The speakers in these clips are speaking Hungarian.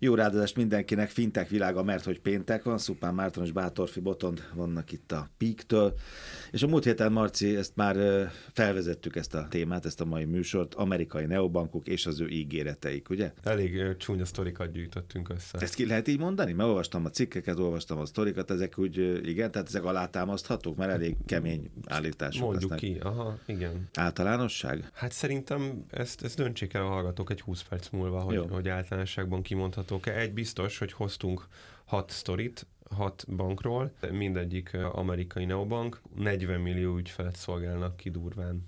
Jó ráadást mindenkinek, fintek világa, mert hogy péntek van, Szupán Márton és Bátorfi Botond vannak itt a Píktől. És a múlt héten, Marci, ezt már felvezettük ezt a témát, ezt a mai műsort, amerikai neobankok és az ő ígéreteik, ugye? Elég csúnya sztorikat gyűjtöttünk össze. Ezt ki lehet így mondani? Mert olvastam a cikkeket, olvastam a sztorikat, ezek úgy, igen, tehát ezek alátámaszthatók, mert elég kemény állítások. Mondjuk lesznek. ki, aha, igen. Általánosság? Hát szerintem ezt, ezt döntsék el a hallgatók egy 20 perc múlva, hogy, hogy általánosságban kimondhatók. Egy biztos, hogy hoztunk hat sztorit, hat bankról, mindegyik amerikai neobank, 40 millió ügyfelet szolgálnak ki durván,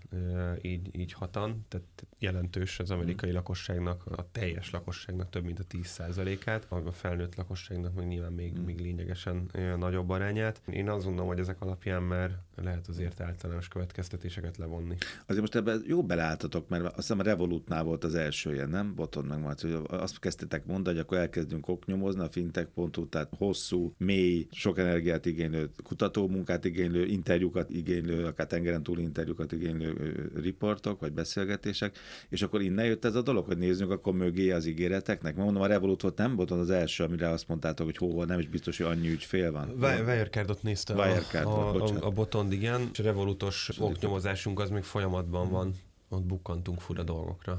így, így hatan, tehát jelentős az amerikai lakosságnak, a teljes lakosságnak több mint a 10%-át, a felnőtt lakosságnak meg nyilván még, mm. még lényegesen nagyobb arányát. Én azt gondolom, hogy ezek alapján már lehet azért általános következtetéseket levonni. Azért most ebben jó beleálltatok, mert azt hiszem a Revolutnál volt az első ilyen, nem? Boton meg Marci, hogy azt kezdtétek mondani, hogy akkor elkezdünk oknyomozni a fintech.hu, tehát hosszú, mély, sok energiát igénylő, kutatómunkát igénylő, interjúkat igénylő, akár tengeren túl interjúkat igénylő riportok, vagy beszélgetések, és akkor innen jött ez a dolog, hogy nézzünk akkor mögé az ígéreteknek. Mondom, a Revolut volt nem volt az első, amire azt mondtátok, hogy hova nem is biztos, hogy annyi ügyfél van. Wirecardot nézte Wirecard, a, a, a, a Botond, igen, és a Revolutos oknyomozásunk az még folyamatban van ott bukkantunk fura dolgokra,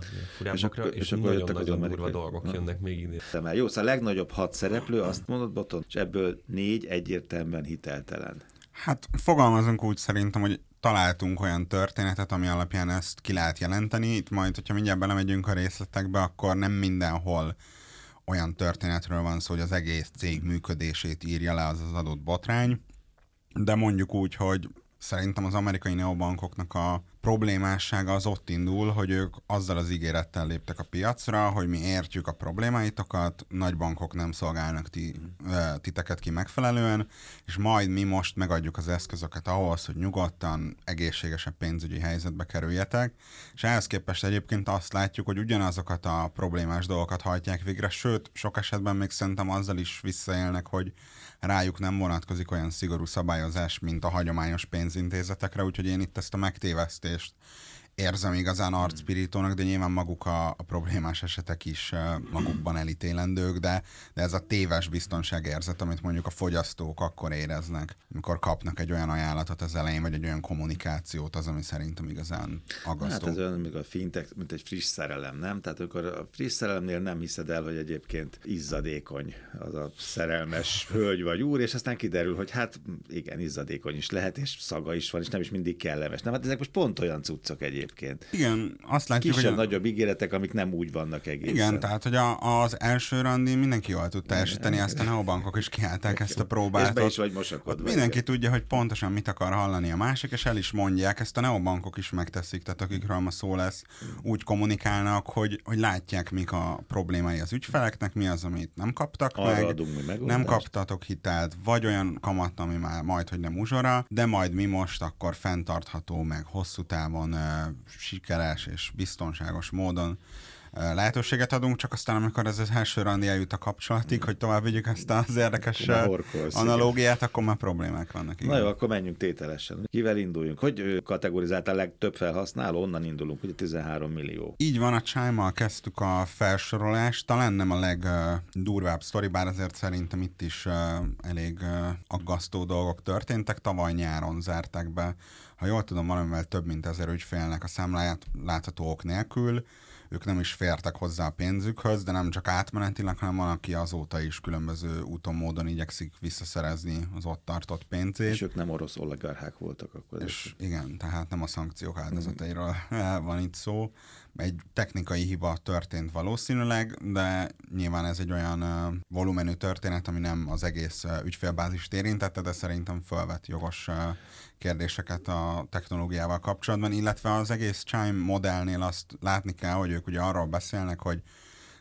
és, akkor, és, és akkor nagyon, nagyon durva dolgok Na. jönnek még idén. De jó, szóval a legnagyobb hat szereplő, azt mondod, Boton, és ebből négy egyértelműen hiteltelen. Hát fogalmazunk úgy szerintem, hogy találtunk olyan történetet, ami alapján ezt ki lehet jelenteni. Itt majd, hogyha mindjárt belemegyünk a részletekbe, akkor nem mindenhol olyan történetről van szó, hogy az egész cég működését írja le az az adott botrány, de mondjuk úgy, hogy szerintem az amerikai neobankoknak a problémássága az ott indul, hogy ők azzal az ígérettel léptek a piacra, hogy mi értjük a problémáitokat, nagy bankok nem szolgálnak ti, titeket ki megfelelően, és majd mi most megadjuk az eszközöket ahhoz, hogy nyugodtan, egészségesebb pénzügyi helyzetbe kerüljetek, és ehhez képest egyébként azt látjuk, hogy ugyanazokat a problémás dolgokat hajtják végre, sőt, sok esetben még szerintem azzal is visszaélnek, hogy rájuk nem vonatkozik olyan szigorú szabályozás, mint a hagyományos pénzintézetekre, úgyhogy én itt ezt a megtévesztést érzem igazán arcpirítónak, de nyilván maguk a, a problémás esetek is magukban elítélendők, de, de ez a téves biztonságérzet, amit mondjuk a fogyasztók akkor éreznek, amikor kapnak egy olyan ajánlatot az elején, vagy egy olyan kommunikációt, az, ami szerintem igazán aggasztó. Hát ez olyan, a fintek, mint egy friss szerelem, nem? Tehát akkor a friss szerelemnél nem hiszed el, hogy egyébként izzadékony az a szerelmes hölgy vagy úr, és aztán kiderül, hogy hát igen, izzadékony is lehet, és szaga is van, és nem is mindig kellemes. Nem, hát ezek most pont olyan cuccok egyébként egyébként. Igen, azt látjuk, Kisebb, hogy... nagyobb ígéretek, amik nem úgy vannak egészen. Igen, tehát, hogy a, az első randi mindenki jól tud teljesíteni, ezt a neobankok is kiállták ezt a próbát. És be is vagy mosakodva. Mindenki igen. tudja, hogy pontosan mit akar hallani a másik, és el is mondják, ezt a neobankok is megteszik, tehát akikről ma szó lesz, úgy kommunikálnak, hogy, hogy látják, mik a problémái az ügyfeleknek, mi az, amit nem kaptak Arra meg, mi nem kaptatok hitelt, vagy olyan kamat, ami már majd, hogy nem uzsora, de majd mi most akkor fenntartható, meg hosszú távon sikeres és biztonságos módon lehetőséget adunk, csak aztán amikor ez az első randi eljut a kapcsolatig, hogy tovább vigyük ezt az érdekes analógiát, akkor már problémák vannak. Igen. Na jó, akkor menjünk tételesen. Kivel induljunk? Hogy kategorizált a legtöbb felhasználó? Onnan indulunk, ugye 13 millió. Így van, a chime kezdtük a felsorolást. Talán nem a legdurvább sztori, bár azért szerintem itt is elég aggasztó dolgok történtek. Tavaly nyáron zárták be ha jól tudom, valamivel több mint ezer ügyfélnek a számláját látható ok nélkül, ők nem is fértek hozzá a pénzükhöz, de nem csak átmenetileg, hanem van, aki azóta is különböző úton, módon igyekszik visszaszerezni az ott tartott pénzét. És ők nem orosz oligarchák voltak akkor. És ez igen, tehát nem a szankciók áldozatairól mm. van itt szó. Egy technikai hiba történt valószínűleg, de nyilván ez egy olyan volumenű történet, ami nem az egész ügyfélbázist érintette, de szerintem fölvet jogos kérdéseket a technológiával kapcsolatban, illetve az egész Chime modellnél azt látni kell, hogy ők ugye arról beszélnek, hogy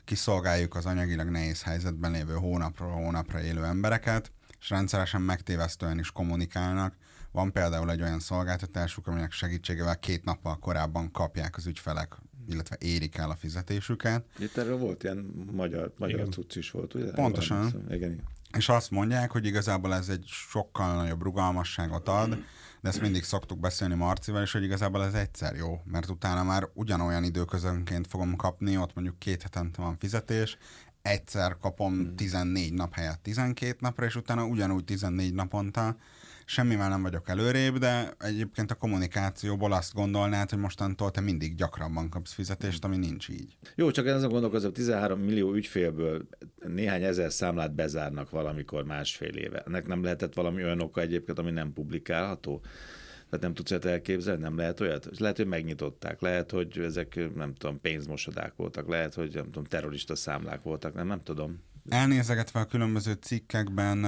kiszolgáljuk az anyagilag nehéz helyzetben lévő hónapról hónapra élő embereket, és rendszeresen megtévesztően is kommunikálnak. Van például egy olyan szolgáltatásuk, aminek segítségével két nappal korábban kapják az ügyfelek illetve érik el a fizetésüket. Itt erről volt ilyen magyar, magyar cucc is volt, ugye? Pontosan. Igen, igen. És azt mondják, hogy igazából ez egy sokkal nagyobb rugalmasságot ad, de ezt mindig szoktuk beszélni Marcival, és hogy igazából ez egyszer jó, mert utána már ugyanolyan időközönként fogom kapni, ott mondjuk két hetente van fizetés, egyszer kapom 14 nap helyett 12 napra, és utána ugyanúgy 14 naponta semmivel nem vagyok előrébb, de egyébként a kommunikációból azt gondolnád, hogy mostantól te mindig gyakrabban kapsz fizetést, ami nincs így. Jó, csak azon gondolkozom, 13 millió ügyfélből néhány ezer számlát bezárnak valamikor másfél éve. Ennek nem lehetett valami olyan oka egyébként, ami nem publikálható? Tehát nem tudsz elképzelni, nem lehet olyat? Lehet, hogy megnyitották, lehet, hogy ezek, nem tudom, pénzmosodák voltak, lehet, hogy nem tudom, terrorista számlák voltak, nem, nem tudom. Elnézegetve a különböző cikkekben,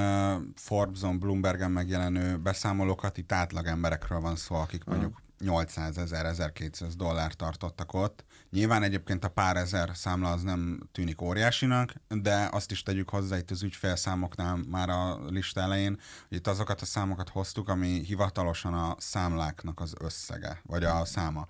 Forbes-on, Bloombergen megjelenő beszámolókat, itt átlag emberekről van szó, akik mondjuk 800 ezer, 1200 dollár tartottak ott. Nyilván egyébként a pár ezer számla az nem tűnik óriásinak, de azt is tegyük hozzá itt az ügyfélszámoknál már a lista elején, hogy itt azokat a számokat hoztuk, ami hivatalosan a számláknak az összege, vagy a száma.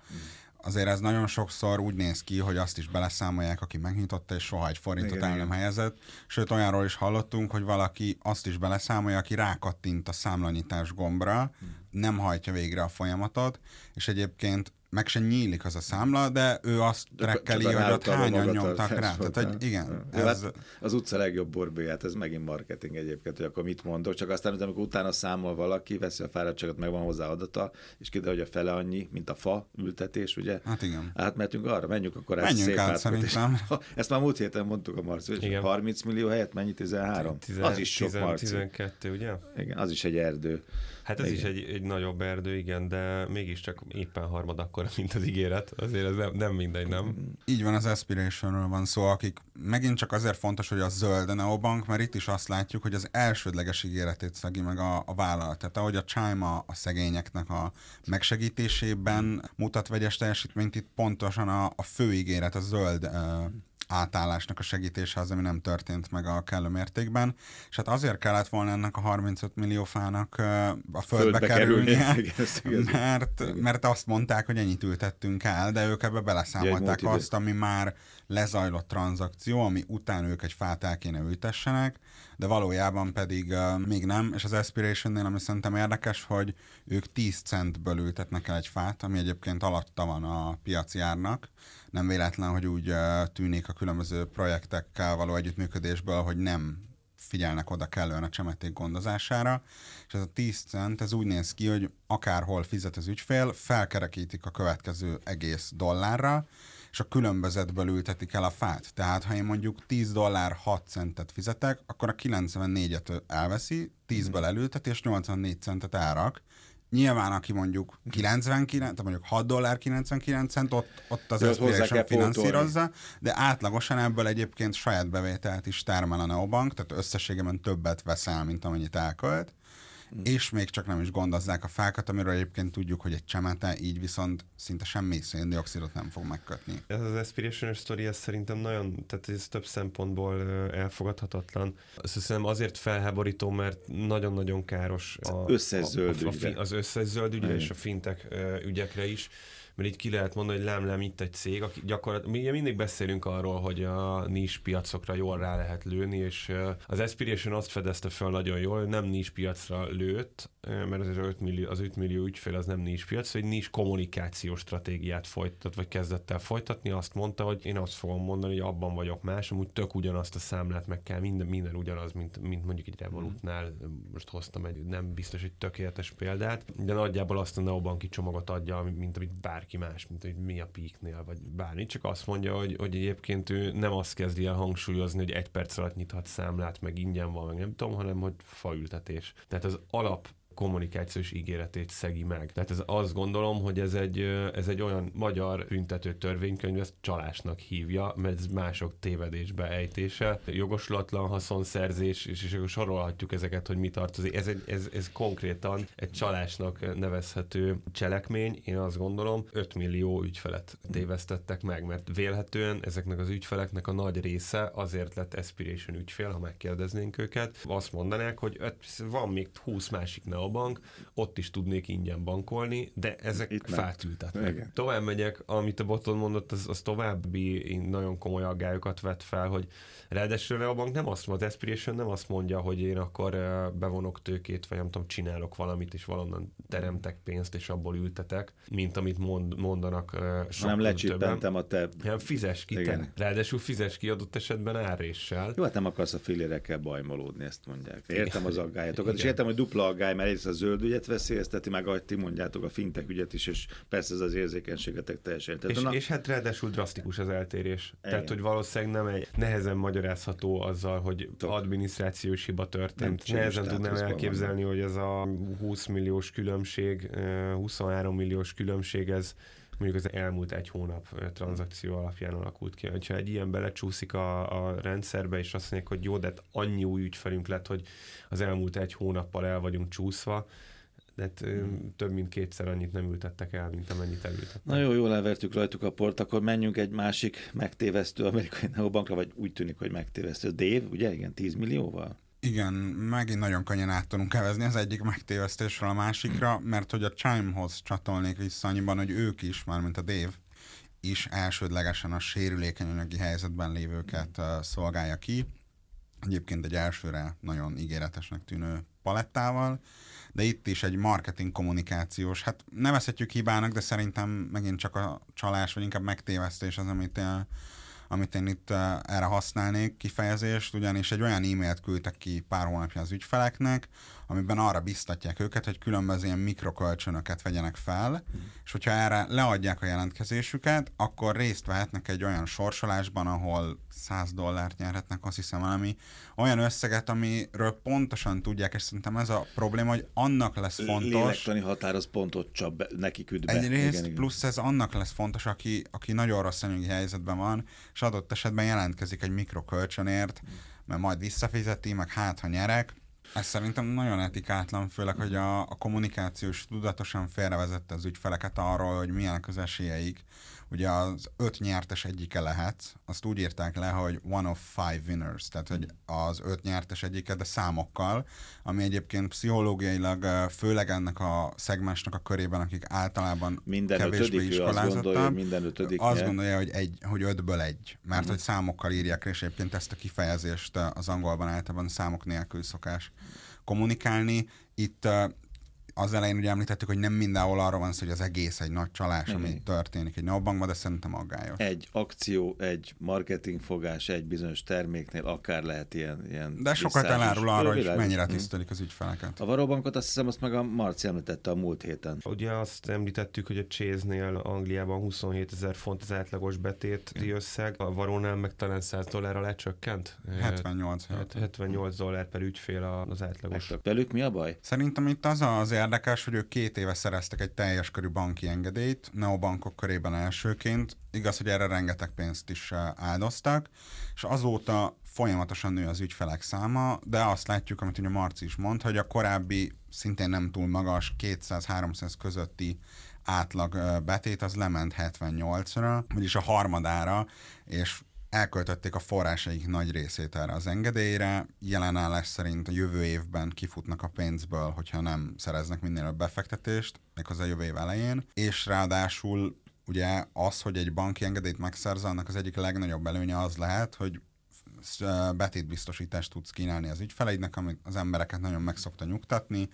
Azért ez nagyon sokszor úgy néz ki, hogy azt is beleszámolják, aki megnyitotta, és soha egy forintot igen, el nem helyezett. Sőt, olyanról is hallottunk, hogy valaki azt is beleszámolja, aki rákattint a számlanyítás gombra, hmm. nem hajtja végre a folyamatot, és egyébként meg se nyílik az a számla, de ő azt rekkeli, hogy ott hányan nyomtak rá. Tehát, hogy igen. Ez... Hát az utca legjobb borbéját, ez megint marketing egyébként, hogy akkor mit mondok, csak aztán, amikor utána számol valaki, veszi a fáradtságot, meg van hozzá adata, és kiderül, hogy a fele annyi, mint a fa ültetés, ugye? Hát igen. Átmentünk arra, menjünk akkor ezt szép át, szerintem. Ezt már múlt héten mondtuk a Marci, hogy 30 millió helyett mennyi 13? 10, az is sok 10, Marci. 12, ugye? Igen, az is egy erdő. Hát ez igen. is egy, egy nagyobb erdő, igen, de mégiscsak éppen harmad akkor, mint az ígéret. Azért ez nem, nem mindegy, nem? Így van, az Aspirationről van szó, akik megint csak azért fontos, hogy a zöld a Neobank, mert itt is azt látjuk, hogy az elsődleges ígéretét szegi meg a, a vállalat. Tehát ahogy a Chime a szegényeknek a megsegítésében mutat vegyes teljesítményt, itt pontosan a, a fő ígéret, a zöld uh, átállásnak a segítése az, ami nem történt meg a kellő mértékben, és hát azért kellett volna ennek a 35 millió fának a földbe, földbe kerülnie, kerülnie. Mert, mert azt mondták, hogy ennyit ültettünk el, de ők ebbe beleszámolták azt, ami már lezajlott tranzakció, ami után ők egy fát el kéne ültessenek, de valójában pedig uh, még nem, és az Aspiration-nél, ami szerintem érdekes, hogy ők 10 centből ültetnek el egy fát, ami egyébként alatta van a piaci árnak, nem véletlen, hogy úgy uh, tűnik a különböző projektekkel való együttműködésből, hogy nem figyelnek oda kellően a csemeték gondozására, és ez a 10 cent, ez úgy néz ki, hogy akárhol fizet az ügyfél, felkerekítik a következő egész dollárra, és a különbözetből ültetik el a fát. Tehát ha én mondjuk 10 dollár 6 centet fizetek, akkor a 94-et elveszi, 10-ből elülteti, és 84 centet elrak, Nyilván, aki mondjuk 99, tehát mondjuk 6 dollár 99 cent, ott, ott az Aspiration finanszírozza, de átlagosan ebből egyébként saját bevételt is termel a Neobank, tehát összességében többet veszel, mint amennyit elkölt. Mm. és még csak nem is gondozzák a fákat, amiről egyébként tudjuk, hogy egy csemete így viszont szinte semmi széndiokszidot nem fog megkötni. Ez az aspiration story, ez szerintem nagyon, tehát ez több szempontból elfogadhatatlan. Azt hiszem azért felháborító, mert nagyon-nagyon káros a, összes zöld a, a, a, az összes zöld ügyre és a fintek ügyekre is mert így ki lehet mondani, hogy lám, lám itt egy cég, aki gyakorlatilag, mi mindig beszélünk arról, hogy a nis piacokra jól rá lehet lőni, és az Aspiration azt fedezte fel nagyon jól, hogy nem nis piacra lőtt, mert az 5 millió, az 5 millió ügyfél az nem nis piac, hogy nis kommunikációs stratégiát folytat, vagy kezdett el folytatni, azt mondta, hogy én azt fogom mondani, hogy abban vagyok más, amúgy tök ugyanazt a számlát meg kell, minden, minden ugyanaz, mint, mint mondjuk egy Revolutnál, most hoztam egy nem biztos egy tökéletes példát, de nagyjából azt a neobanki csomagot adja, mint amit bárki más, mint hogy mi a peaknél, vagy bármi, csak azt mondja, hogy, hogy egyébként ő nem azt kezdi el hangsúlyozni, hogy egy perc alatt nyithat számlát, meg ingyen van, meg nem tudom, hanem hogy faültetés. Tehát az alap kommunikációs ígéretét szegi meg. Tehát ez azt gondolom, hogy ez egy, ez egy olyan magyar büntető törvénykönyv, ezt csalásnak hívja, mert ez mások tévedésbe ejtése, jogoslatlan haszonszerzés, és, és akkor sorolhatjuk ezeket, hogy mi tartozik. Ez, egy, ez, ez konkrétan egy csalásnak nevezhető cselekmény, én azt gondolom, 5 millió ügyfelet tévesztettek meg, mert vélhetően ezeknek az ügyfeleknek a nagy része azért lett Aspiration ügyfél, ha megkérdeznénk őket, azt mondanák, hogy van még 20 másik neobank, ott is tudnék ingyen bankolni, de ezek Itt fát ültetnek. Tovább megyek, amit a boton mondott, az, az további nagyon komoly aggályokat vet fel, hogy ráadásul a bank nem azt mondja, az Aspiration nem azt mondja, hogy én akkor bevonok tőkét, vagy nem tudom, csinálok valamit, és valonnan teremtek pénzt, és abból ültetek, mint amit mond, mondanak sok Nem lecsippentem a te... Nem, fizes ki Igen. te. Ráadásul fizes ki adott esetben áréssel. Jó, hát nem akarsz a fillérekkel bajmolódni, ezt mondják. Értem az aggályatokat, és értem, hogy dupla aggály, mert egyrészt a zöld ügyet veszélyezteti, meg ahogy ti mondjátok, a fintek ügyet is, és persze ez az érzékenységetek teljesen. Tehát és, na... és hát ráadásul drasztikus az eltérés. Igen. Tehát, hogy valószínűleg nem egy nehezen magyarázható azzal, hogy adminisztrációs hiba történt. Nem nehezen tudnám elképzelni, hogy ez a 20 milliós különbség, 23 milliós különbség, ez mondjuk az elmúlt egy hónap tranzakció alapján alakult ki. Ha egy ilyen belecsúszik a, a rendszerbe, és azt mondják, hogy jó, de hát annyi új ügyfelünk lett, hogy az elmúlt egy hónappal el vagyunk csúszva, de hát, hmm. több mint kétszer annyit nem ültettek el, mint amennyit elültettek. Na jó, jól levertük rajtuk a port, akkor menjünk egy másik megtévesztő amerikai neobankra, vagy úgy tűnik, hogy megtévesztő. Dave, ugye? Igen, 10 millióval? Igen, megint nagyon könnyen át tudunk kevezni az egyik megtévesztésről a másikra, mert hogy a Chime-hoz csatolnék vissza annyiban, hogy ők is, mármint a Dave, is elsődlegesen a sérülékeny anyagi helyzetben lévőket szolgálja ki. Egyébként egy elsőre nagyon ígéretesnek tűnő palettával, de itt is egy marketing kommunikációs, hát nevezhetjük hibának, de szerintem megint csak a csalás, vagy inkább megtévesztés az, amit amit én itt erre használnék kifejezést, ugyanis egy olyan e-mailt küldtek ki pár hónapja az ügyfeleknek, amiben arra biztatják őket, hogy különböző ilyen mikrokölcsönöket vegyenek fel, mm. és hogyha erre leadják a jelentkezésüket, akkor részt vehetnek egy olyan sorsolásban, ahol 100 dollárt nyerhetnek, azt hiszem valami olyan összeget, amiről pontosan tudják, és szerintem ez a probléma, hogy annak lesz fontos... Lélektani határ az pontot csap be, neki küld be. Egyrészt, igen, plusz ez annak lesz fontos, aki, aki nagyon rossz anyagi helyzetben van, és adott esetben jelentkezik egy mikrokölcsönért, mert majd visszafizeti, meg hát, ha nyerek, ez szerintem nagyon etikátlan, főleg, hogy a, a kommunikációs tudatosan félrevezette az ügyfeleket arról, hogy milyenek az esélyeik. Ugye az öt nyertes egyike lehet, azt úgy írták le, hogy one of five winners, tehát hogy az öt nyertes egyike, de számokkal, ami egyébként pszichológiailag, főleg ennek a szegmensnek a körében, akik általában minden kevésbé iskolázottak, minden ötödik azt nyer. gondolja, hogy, egy, hogy ötből egy, mert uh-huh. hogy számokkal írják, és egyébként ezt a kifejezést az angolban általában számok nélkül szokás kommunikálni. Itt az elején ugye említettük, hogy nem mindenhol arra van szó, hogy az egész egy nagy csalás, nem ami így. történik egy bankban, de szerintem aggályos. Egy akció, egy marketingfogás, egy bizonyos terméknél akár lehet ilyen. ilyen de sokat elárul arra, hogy mennyire mhm. tisztelik az ügyfeleket. A varóbankot azt hiszem, azt meg a Marci említette a múlt héten. Ugye azt említettük, hogy a Chase-nél Angliában 27 ezer font az átlagos betéti összeg, a varónál meg talán 100 dollárra lecsökkent. 78. 78 dollár per ügyfél az átlagos. Velük mi a baj? Szerintem itt az az érdekes, hogy ők két éve szereztek egy teljes körű banki engedélyt, neobankok körében elsőként. Igaz, hogy erre rengeteg pénzt is eh, áldoztak, és azóta folyamatosan nő az ügyfelek száma, de azt látjuk, amit ugye Marci is mondta, hogy a korábbi szintén nem túl magas 200-300 közötti átlag eh, betét az lement 78-ra, vagyis a harmadára, és elköltötték a forrásaik nagy részét erre az engedélyre. Jelenállás szerint a jövő évben kifutnak a pénzből, hogyha nem szereznek minél a befektetést, méghozzá a jövő év elején, és ráadásul ugye az, hogy egy banki engedélyt megszerzel, annak az egyik legnagyobb előnye az lehet, hogy betétbiztosítást tudsz kínálni az ügyfeleidnek, amit az embereket nagyon meg szokta nyugtatni,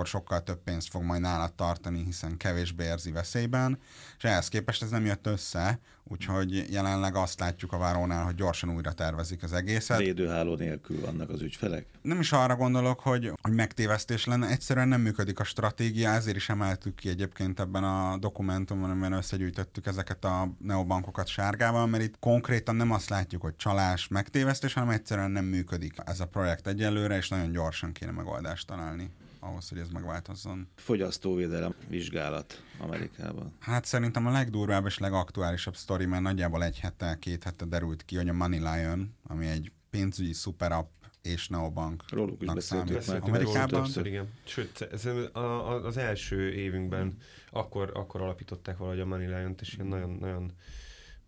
akkor sokkal több pénzt fog majd nálad tartani, hiszen kevésbé érzi veszélyben, és ehhez képest ez nem jött össze, úgyhogy jelenleg azt látjuk a várónál, hogy gyorsan újra tervezik az egészet. Védőháló nélkül vannak az ügyfelek? Nem is arra gondolok, hogy, hogy megtévesztés lenne, egyszerűen nem működik a stratégia, ezért is emeltük ki egyébként ebben a dokumentumban, amiben összegyűjtöttük ezeket a neobankokat sárgával, mert itt konkrétan nem azt látjuk, hogy csalás, megtévesztés, hanem egyszerűen nem működik ez a projekt egyelőre, és nagyon gyorsan kéne megoldást találni ahhoz, hogy ez megváltozzon. Fogyasztóvédelem vizsgálat Amerikában. Hát szerintem a legdurvább és legaktuálisabb sztori, mert nagyjából egy hete, két hete derült ki, hogy a Money Lion, ami egy pénzügyi szuperapp és neobank. Róluk is beszéltünk már. Amerikában. Többször, igen. Sőt, ez az első évünkben hmm. akkor, akkor alapították valahogy a Money Lion-t, és ilyen nagyon, nagyon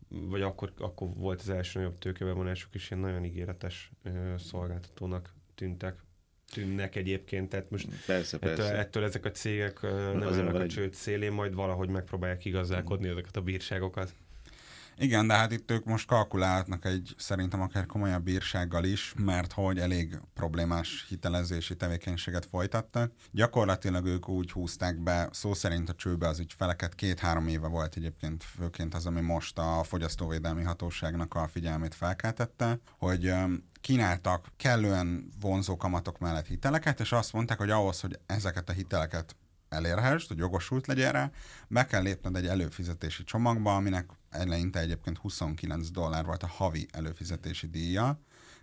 vagy akkor, akkor volt az első nagyobb tőkebevonásuk, és ilyen nagyon ígéretes szolgáltatónak tűntek. Tűnnek egyébként, tehát most persze, persze. Ettől, ettől ezek a cégek nem állnak a csőd szélén, majd valahogy megpróbálják igazdálkodni ezeket a bírságokat. Igen, de hát itt ők most kalkulálhatnak egy szerintem akár komolyabb bírsággal is, mert hogy elég problémás hitelezési tevékenységet folytattak. Gyakorlatilag ők úgy húzták be, szó szerint a csőbe az ügyfeleket két-három éve volt egyébként, főként az, ami most a fogyasztóvédelmi hatóságnak a figyelmét felkeltette, hogy kínáltak kellően vonzó kamatok mellett hiteleket, és azt mondták, hogy ahhoz, hogy ezeket a hiteleket elérhessd, hogy jogosult legyen rá, be kell lépned egy előfizetési csomagba, aminek eleinte egyébként 29 dollár volt a havi előfizetési díja,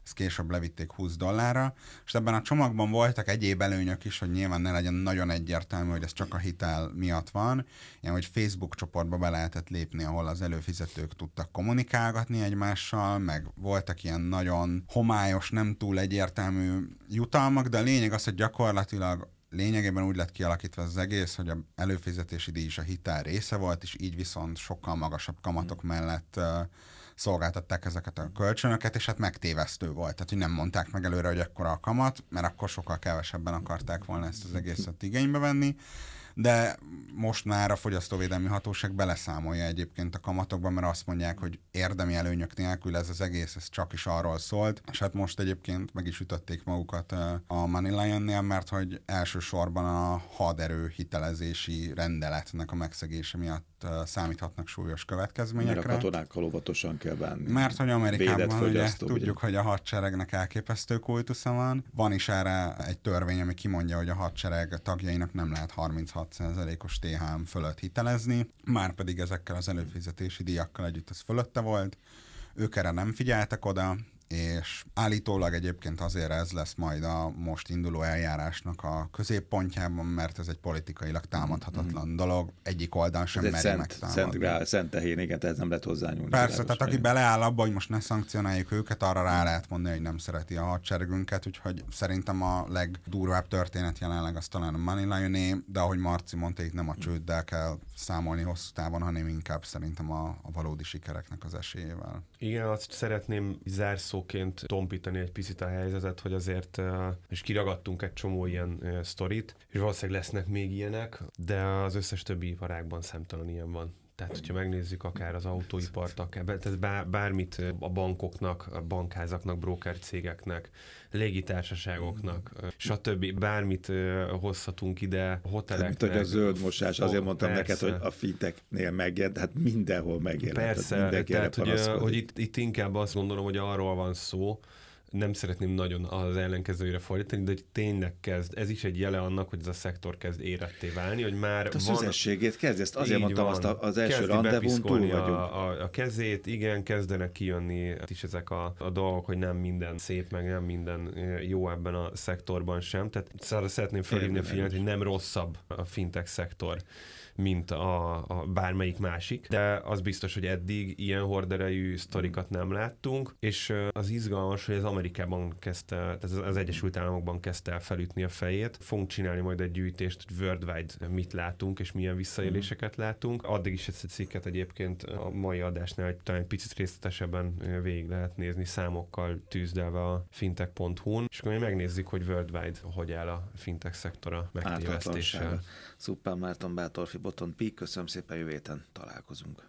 ezt később levitték 20 dollárra, és ebben a csomagban voltak egyéb előnyök is, hogy nyilván ne legyen nagyon egyértelmű, hogy ez csak a hitel miatt van, ilyen, hogy Facebook csoportba be lehetett lépni, ahol az előfizetők tudtak kommunikálgatni egymással, meg voltak ilyen nagyon homályos, nem túl egyértelmű jutalmak, de a lényeg az, hogy gyakorlatilag lényegében úgy lett kialakítva az egész, hogy a előfizetési díj is a hitel része volt, és így viszont sokkal magasabb kamatok mellett uh, szolgáltatták ezeket a kölcsönöket, és hát megtévesztő volt. Tehát, hogy nem mondták meg előre, hogy ekkora a kamat, mert akkor sokkal kevesebben akarták volna ezt az egészet igénybe venni de most már a fogyasztóvédelmi hatóság beleszámolja egyébként a kamatokban, mert azt mondják, hogy érdemi előnyök nélkül ez az egész, ez csak is arról szólt, és hát most egyébként meg is ütötték magukat a Money Lion-nél, mert hogy elsősorban a haderő hitelezési rendeletnek a megszegése miatt számíthatnak súlyos következményekre. Mert a katonákkal óvatosan kell bánni. Mert hogy Amerikában ugye, tudjuk, hogy a hadseregnek elképesztő kultusza van. Van is erre egy törvény, ami kimondja, hogy a hadsereg tagjainak nem lehet 36%-os THM fölött hitelezni, már pedig ezekkel az előfizetési díjakkal együtt ez fölötte volt. Ők erre nem figyeltek oda, és állítólag egyébként azért ez lesz majd a most induló eljárásnak a középpontjában, mert ez egy politikailag támadhatatlan mm-hmm. dolog, egyik oldalon sem meri szent, szent, grál, szent tehén, igen, tehát nem lehet hozzányúlni. Persze, tehát aki beleáll abba, hogy most ne szankcionáljuk őket, arra rá lehet mondani, hogy nem szereti a hadseregünket, úgyhogy szerintem a legdurvább történet jelenleg az talán a Money Lion de ahogy Marci mondta, itt nem a csőddel kell számolni hosszú távon, hanem inkább szerintem a, a valódi sikereknek az esélyével. Igen, azt szeretném zárszóként tompítani egy picit a helyzetet, hogy azért, és kiragadtunk egy csomó ilyen sztorit, és valószínűleg lesznek még ilyenek, de az összes többi iparágban számtalan ilyen van. Tehát, hogyha megnézzük akár az autóipart, akár, tehát bár, bármit a bankoknak, a bankházaknak, broker cégeknek, légitársaságoknak, stb. Bármit hozhatunk ide, hoteleknek. Mint hogy a zöld mosás, azért mondtam persze. neked, hogy a finteknél megjelent, hát mindenhol megjelent. Persze, tehát, hogy, hogy itt, itt inkább azt gondolom, hogy arról van szó, nem szeretném nagyon az ellenkezőjére fordítani, de hogy tényleg kezd, ez is egy jele annak, hogy ez a szektor kezd éretté válni, hogy már hát a van... szüzességét kezd, ezt azért mondtam, van. azt az első rendezvún túl vagyunk. A, a, a, kezét, igen, kezdenek kijönni is ezek a, a dolgok, hogy nem minden szép, meg nem minden jó ebben a szektorban sem. Tehát szeretném felhívni a figyelmet, hogy nem rosszabb a fintech szektor mint a, a bármelyik másik, de az biztos, hogy eddig ilyen horderejű sztorikat nem láttunk, és az izgalmas, hogy az Amerikában kezdte, tehát az Egyesült Államokban kezdte el felütni a fejét. Fogunk csinálni majd egy gyűjtést, hogy worldwide mit látunk, és milyen visszaéléseket látunk. Addig is ezt a cikket egyébként a mai adásnál talán egy picit részletesebben végig lehet nézni számokkal tűzdelve a fintech.hu-n, és akkor megnézzük, hogy worldwide hogy áll a fintech szektora megtévesztéssel. Szuppán Márton Bátorfi Boton Pík, köszönöm szépen, jövő héten találkozunk.